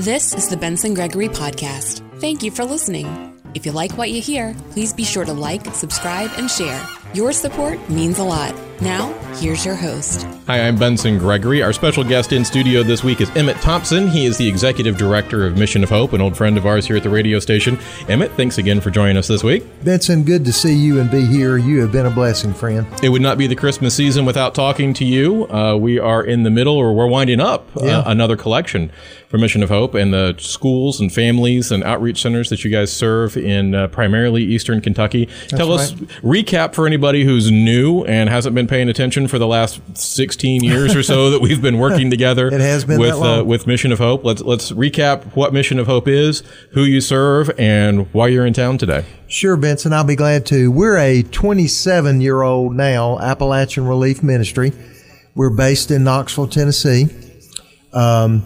This is the Benson Gregory Podcast. Thank you for listening. If you like what you hear, please be sure to like, subscribe, and share. Your support means a lot. Now, here's your host. Hi, I'm Benson Gregory. Our special guest in studio this week is Emmett Thompson. He is the executive director of Mission of Hope, an old friend of ours here at the radio station. Emmett, thanks again for joining us this week. Benson, good to see you and be here. You have been a blessing, friend. It would not be the Christmas season without talking to you. Uh, we are in the middle, or we're winding up uh, another collection for Mission of Hope and the schools and families and outreach centers that you guys serve in uh, primarily Eastern Kentucky. Tell us, recap for anybody who's new and hasn't been paying attention for the last 16 years or so that we've been working together. It has been with. Uh, with Mission of Hope. Let's let's recap what Mission of Hope is, who you serve, and why you're in town today. Sure, Benson, I'll be glad to. We're a 27 year old now Appalachian Relief Ministry. We're based in Knoxville, Tennessee. Um,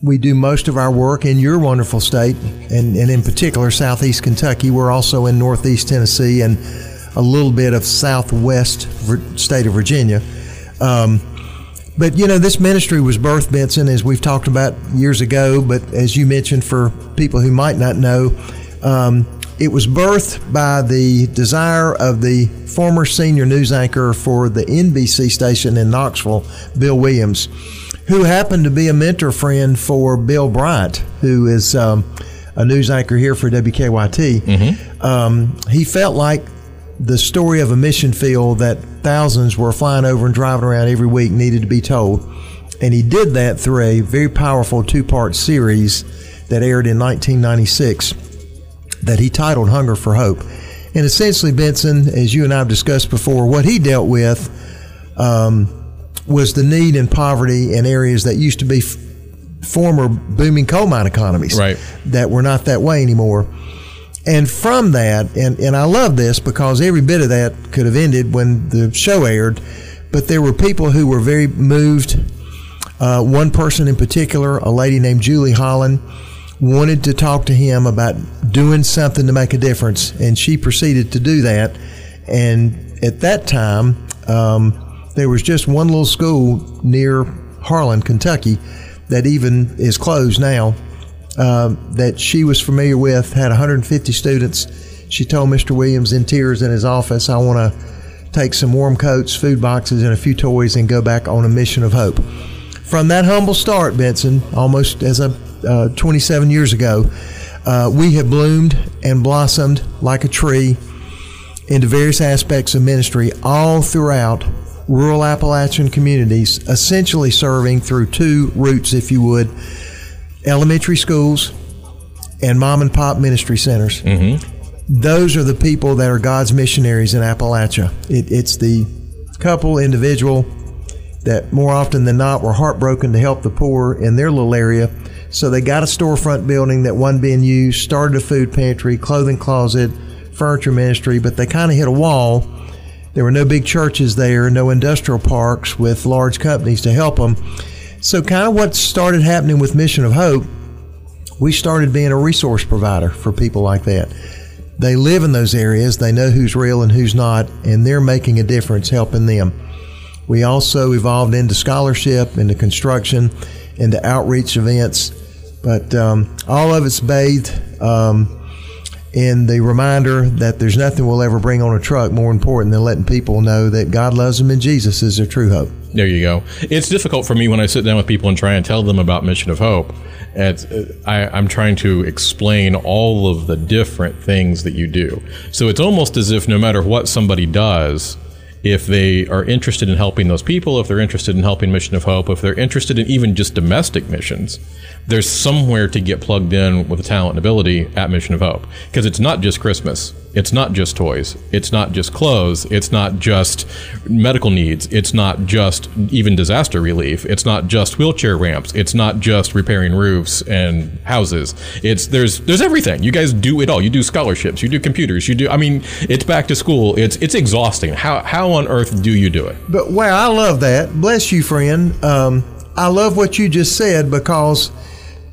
we do most of our work in your wonderful state, and, and in particular, southeast Kentucky. We're also in northeast Tennessee and a little bit of southwest state of Virginia. Um, but you know, this ministry was birthed, Benson, as we've talked about years ago. But as you mentioned, for people who might not know, um, it was birthed by the desire of the former senior news anchor for the NBC station in Knoxville, Bill Williams, who happened to be a mentor friend for Bill Bryant, who is um, a news anchor here for WKYT. Um, he felt like the story of a mission field that thousands were flying over and driving around every week needed to be told. And he did that through a very powerful two part series that aired in 1996 that he titled Hunger for Hope. And essentially, Benson, as you and I have discussed before, what he dealt with um, was the need and poverty in areas that used to be f- former booming coal mine economies Right. that were not that way anymore. And from that, and, and I love this because every bit of that could have ended when the show aired, but there were people who were very moved. Uh, one person in particular, a lady named Julie Holland, wanted to talk to him about doing something to make a difference, and she proceeded to do that. And at that time, um, there was just one little school near Harlan, Kentucky, that even is closed now um, that she was familiar with had 150 students. She told Mr. Williams in tears in his office, I want to take some warm coats, food boxes, and a few toys and go back on a mission of hope. From that humble start, Benson, almost as a uh, 27 years ago, uh, we have bloomed and blossomed like a tree into various aspects of ministry all throughout rural Appalachian communities, essentially serving through two routes, if you would elementary schools and mom and pop ministry centers. Mm-hmm. Those are the people that are God's missionaries in Appalachia. It, it's the couple, individual that more often than not were heartbroken to help the poor in their little area. So they got a storefront building that wasn't being used, started a food pantry, clothing closet, furniture ministry, but they kind of hit a wall. There were no big churches there, no industrial parks with large companies to help them. So, kind of what started happening with Mission of Hope, we started being a resource provider for people like that. They live in those areas, they know who's real and who's not, and they're making a difference helping them. We also evolved into scholarship, into construction, into outreach events, but um, all of it's bathed um, in the reminder that there's nothing we'll ever bring on a truck more important than letting people know that God loves them and Jesus is their true hope. There you go. It's difficult for me when I sit down with people and try and tell them about Mission of Hope. It's, I, I'm trying to explain all of the different things that you do. So it's almost as if no matter what somebody does, if they are interested in helping those people, if they're interested in helping Mission of Hope, if they're interested in even just domestic missions, there's somewhere to get plugged in with the talent and ability at Mission of Hope. Because it's not just Christmas. It's not just toys. It's not just clothes. It's not just medical needs. It's not just even disaster relief. It's not just wheelchair ramps. It's not just repairing roofs and houses. It's there's there's everything. You guys do it all. You do scholarships. You do computers. You do. I mean, it's back to school. It's it's exhausting. How how on earth do you do it? But wow, I love that. Bless you, friend. Um, I love what you just said because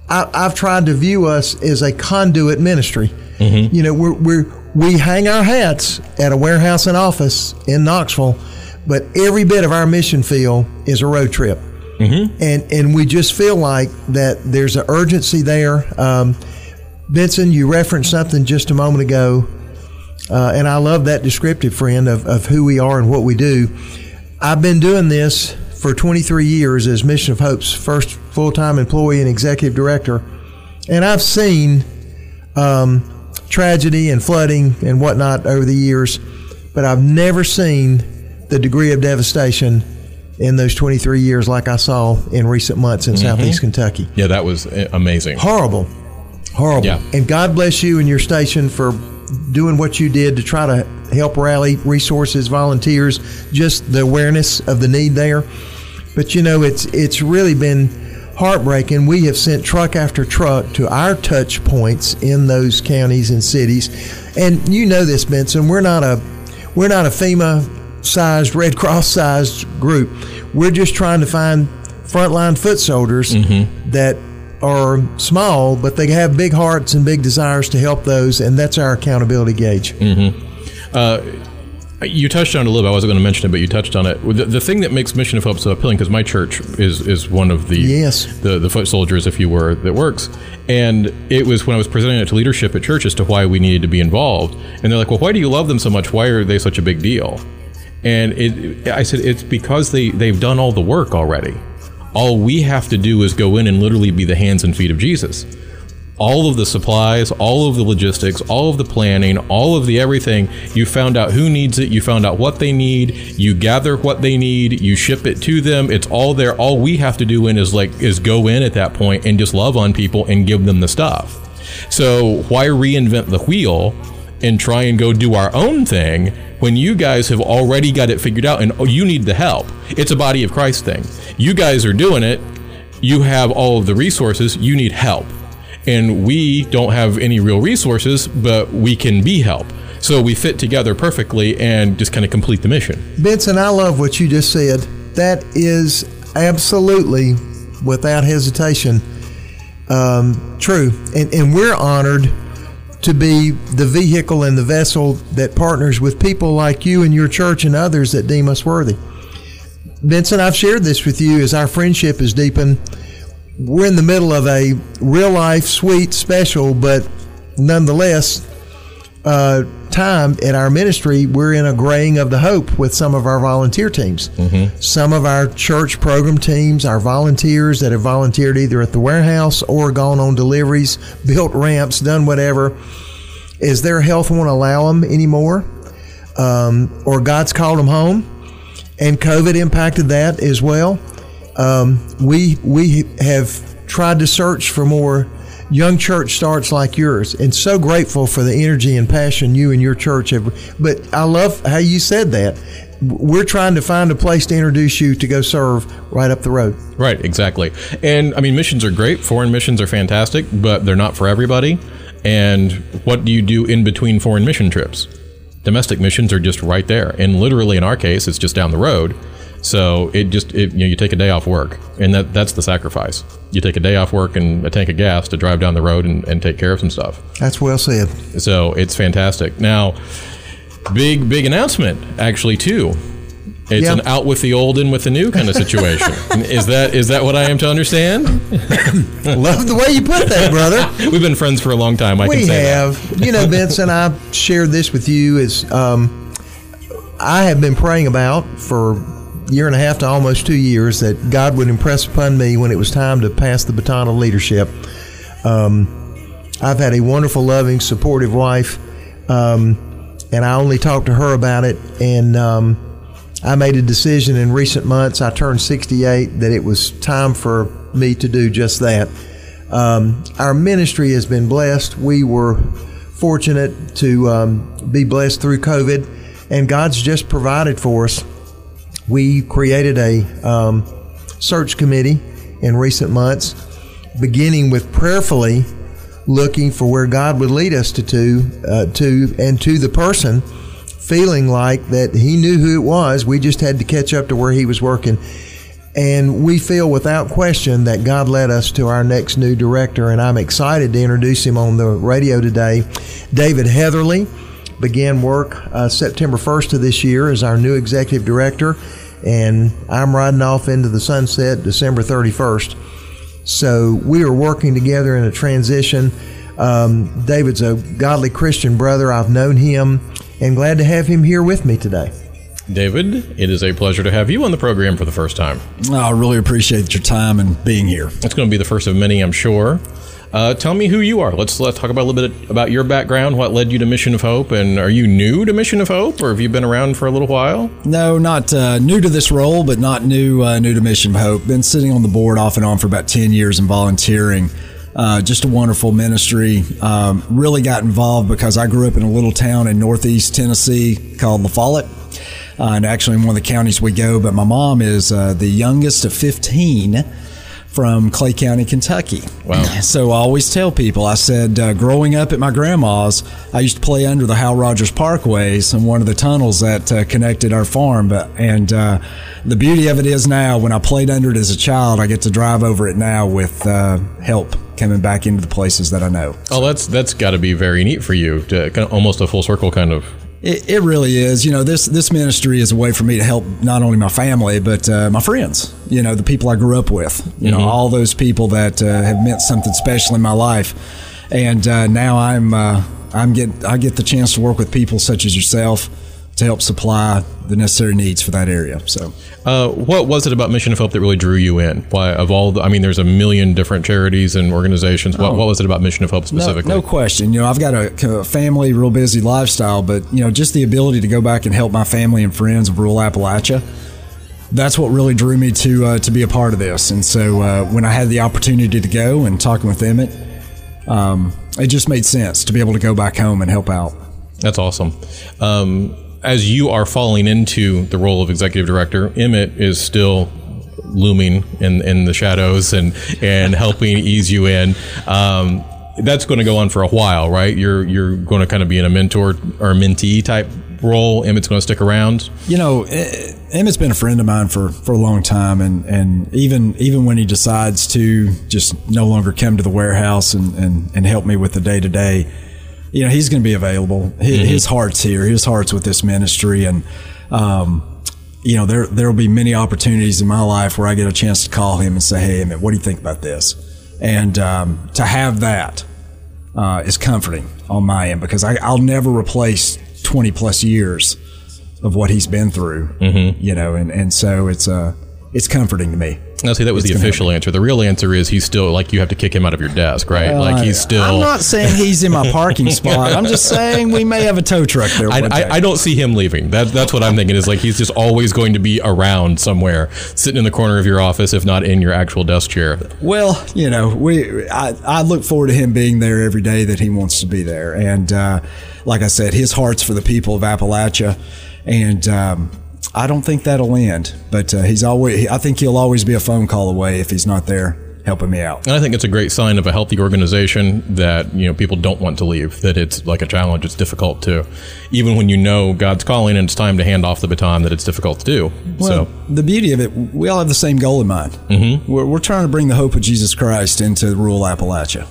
I, I've tried to view us as a conduit ministry. You know, we're, we're we hang our hats at a warehouse and office in Knoxville, but every bit of our mission field is a road trip. mm-hmm. and and we just feel like that there's an urgency there. Um, Benson, you referenced something just a moment ago, uh, and I love that descriptive friend of, of who we are and what we do. I've been doing this for 23 years as Mission of Hope's first full time employee and executive director, and I've seen um, tragedy and flooding and whatnot over the years, but I've never seen the degree of devastation in those 23 years like I saw in recent months in mm-hmm. southeast Kentucky. Yeah, that was amazing. Horrible. Horrible. Yeah. And God bless you and your station for doing what you did to try to help rally resources, volunteers, just the awareness of the need there. But you know, it's it's really been heartbreaking. We have sent truck after truck to our touch points in those counties and cities. And you know this, Benson, we're not a we're not a FEMA sized, Red Cross sized group. We're just trying to find frontline foot soldiers mm-hmm. that are small, but they have big hearts and big desires to help those, and that's our accountability gauge. Mm-hmm. Uh, you touched on it a little bit. I wasn't going to mention it, but you touched on it. The, the thing that makes Mission of Hope so appealing, because my church is is one of the yes the the foot soldiers, if you were, that works. And it was when I was presenting it to leadership at church as to why we needed to be involved, and they're like, "Well, why do you love them so much? Why are they such a big deal?" And it, I said, "It's because they they've done all the work already. All we have to do is go in and literally be the hands and feet of Jesus." all of the supplies, all of the logistics, all of the planning, all of the everything. You found out who needs it, you found out what they need, you gather what they need, you ship it to them. It's all there. All we have to do in is like is go in at that point and just love on people and give them the stuff. So why reinvent the wheel and try and go do our own thing when you guys have already got it figured out and oh, you need the help? It's a body of Christ thing. You guys are doing it. You have all of the resources. You need help and we don't have any real resources, but we can be help. So we fit together perfectly and just kind of complete the mission. Benson, I love what you just said. That is absolutely, without hesitation, um, true. And, and we're honored to be the vehicle and the vessel that partners with people like you and your church and others that deem us worthy. Benson, I've shared this with you as our friendship has deepened we're in the middle of a real life, sweet, special, but nonetheless uh, time in our ministry. We're in a graying of the hope with some of our volunteer teams. Mm-hmm. Some of our church program teams, our volunteers that have volunteered either at the warehouse or gone on deliveries, built ramps, done whatever. Is their health won't allow them anymore? Um, or God's called them home? And COVID impacted that as well um, we we have tried to search for more young church starts like yours. And so grateful for the energy and passion you and your church have. But i love how you said that. We're trying to find a place to introduce you to go serve right up the road. Right exactly. And i mean missions are great. Foreign missions are fantastic but they're not for everybody. And what do you do in between foreign mission trips? Domestic missions are just right there. And literally in our case it's just down the road so it just it, you know you take a day off work, and that that's the sacrifice. You take a day off work and a tank of gas to drive down the road and, and take care of some stuff. That's well said. So it's fantastic. Now, big big announcement actually too. It's yep. an out with the old, in with the new kind of situation. is that is that what I am to understand? Love the way you put that, brother. We've been friends for a long time. I we can say have. You know, Benson, I shared this with you. Is um, I have been praying about for year and a half to almost two years that God would impress upon me when it was time to pass the baton of leadership. Um, I've had a wonderful, loving, supportive wife, um, and I only talked to her about it. And um, I made a decision in recent months. I turned 68 that it was time for me to do just that. Um, our ministry has been blessed. We were fortunate to um, be blessed through COVID, and God's just provided for us we created a um, search committee in recent months, beginning with prayerfully looking for where God would lead us to, to, uh, to and to the person, feeling like that He knew who it was. We just had to catch up to where He was working. And we feel without question that God led us to our next new director, and I'm excited to introduce him on the radio today. David Heatherly began work uh, September 1st of this year as our new executive director. and I'm riding off into the sunset December 31st. So we are working together in a transition. Um, David's a godly Christian brother. I've known him and glad to have him here with me today. David, it is a pleasure to have you on the program for the first time. I really appreciate your time and being here. It's going to be the first of many, I'm sure. Uh, tell me who you are. Let's let's talk about a little bit about your background. What led you to Mission of Hope, and are you new to Mission of Hope, or have you been around for a little while? No, not uh, new to this role, but not new uh, new to Mission of Hope. Been sitting on the board off and on for about ten years and volunteering. Uh, just a wonderful ministry. Um, really got involved because I grew up in a little town in northeast Tennessee called La Follette. Uh, and actually, in one of the counties we go, but my mom is uh, the youngest of 15 from Clay County, Kentucky. Wow. So I always tell people, I said, uh, growing up at my grandma's, I used to play under the Hal Rogers Parkways and one of the tunnels that uh, connected our farm. But, and uh, the beauty of it is now, when I played under it as a child, I get to drive over it now with uh, help coming back into the places that I know. Oh, that's that's got to be very neat for you to kind of almost a full circle kind of it, it, really is. You know, this this ministry is a way for me to help not only my family but uh, my friends. You know, the people I grew up with. You mm-hmm. know, all those people that uh, have meant something special in my life. And uh, now I'm uh, I'm get I get the chance to work with people such as yourself to help supply the necessary needs for that area. So, uh, what was it about Mission of Hope that really drew you in? Why, of all the, I mean, there's a million different charities and organizations. What, oh, what was it about Mission of Hope specifically? No, no, question. You know, I've got a, a, family, real busy lifestyle, but you know, just the ability to go back and help my family and friends of rural Appalachia. That's what really drew me to uh, to be a part of this. And so, uh, when I had the opportunity to go and talking with Emmett, um, it just made sense to be able to go back home and help out. That's awesome. Um, as you are falling into the role of executive director, Emmett is still looming in in the shadows and and helping ease you in. Um, that's going to go on for a while, right? You're you're going to kind of be in a mentor or mentee type role. Emmett's going to stick around. You know, Emmett's been a friend of mine for, for a long time, and, and even even when he decides to just no longer come to the warehouse and, and, and help me with the day to day, you know, he's going to be available. His, mm-hmm. his, heart's here. His heart's with this ministry, and um, you know, there there will be many opportunities in my life where I get a chance to call him and say, "Hey, man, what do you think about this?" And um, to have that uh, is comforting on my end because I, will never replace twenty plus years of what he's been through. Mm-hmm. You know, and and so it's uh it's comforting to me. Now, see, that was it's the official answer. The real answer is he's still like you have to kick him out of your desk, right? Uh, like he's still. I'm not saying he's in my parking spot. I'm just saying we may have a tow truck there. I, I, I, don't see him leaving. That, that's what I'm thinking. Is like he's just always going to be around somewhere, sitting in the corner of your office, if not in your actual desk chair. Well, you know, we I, I look forward to him being there every day that he wants to be there, and uh, like I said, his heart's for the people of Appalachia, and. Um, I don't think that'll end, but uh, he's always. I think he'll always be a phone call away if he's not there helping me out. And I think it's a great sign of a healthy organization that you know people don't want to leave. That it's like a challenge. It's difficult to, even when you know God's calling and it's time to hand off the baton, that it's difficult to do. Well, so the beauty of it, we all have the same goal in mind. Mm-hmm. We're, we're trying to bring the hope of Jesus Christ into rural Appalachia.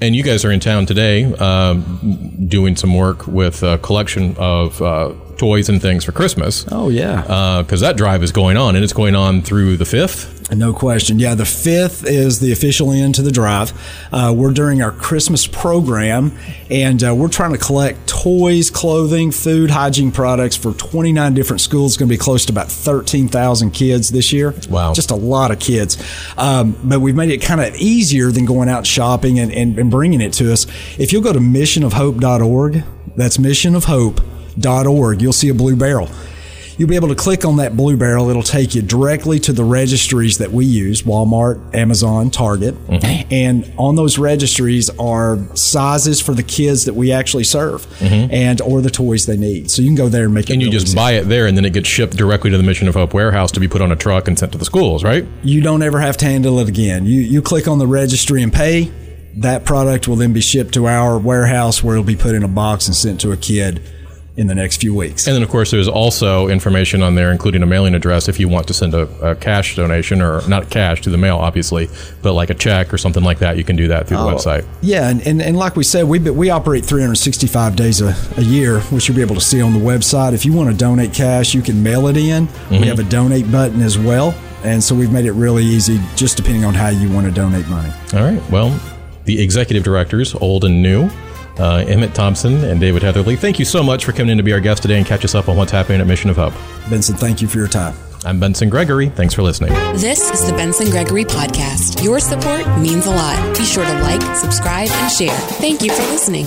And you guys are in town today, um, doing some work with a collection of. Uh, toys and things for Christmas. Oh yeah, because uh, that drive is going on, and it's going on through the fifth. No question. Yeah, the fifth is the official end to the drive. Uh, we're during our Christmas program, and uh, we're trying to collect toys, clothing, food, hygiene products for 29 different schools. It's going to be close to about 13,000 kids this year. Wow. Just a lot of kids. Um, but we've made it kind of easier than going out shopping and, and, and bringing it to us. If you'll go to missionofhope.org, that's Mission of Hope org, you'll see a blue barrel. You'll be able to click on that blue barrel. It'll take you directly to the registries that we use Walmart, Amazon, Target. Mm-hmm. And on those registries are sizes for the kids that we actually serve mm-hmm. and or the toys they need. So you can go there and make it. And you just easy. buy it there and then it gets shipped directly to the Mission of Hope warehouse to be put on a truck and sent to the schools, right? You don't ever have to handle it again. You, you click on the registry and pay. That product will then be shipped to our warehouse where it'll be put in a box and sent to a kid in the next few weeks. And then, of course, there's also information on there, including a mailing address if you want to send a, a cash donation, or not cash to the mail, obviously, but like a check or something like that. You can do that through the oh, website. Yeah, and, and, and like we said, we we operate 365 days a, a year, which you'll be able to see on the website. If you want to donate cash, you can mail it in. We mm-hmm. have a donate button as well. And so we've made it really easy, just depending on how you want to donate money. All right. Well, the executive directors, old and new, uh, Emmett Thompson and David Heatherly, thank you so much for coming in to be our guest today and catch us up on what's happening at Mission of Hope. Benson, thank you for your time. I'm Benson Gregory. Thanks for listening. This is the Benson Gregory Podcast. Your support means a lot. Be sure to like, subscribe, and share. Thank you for listening.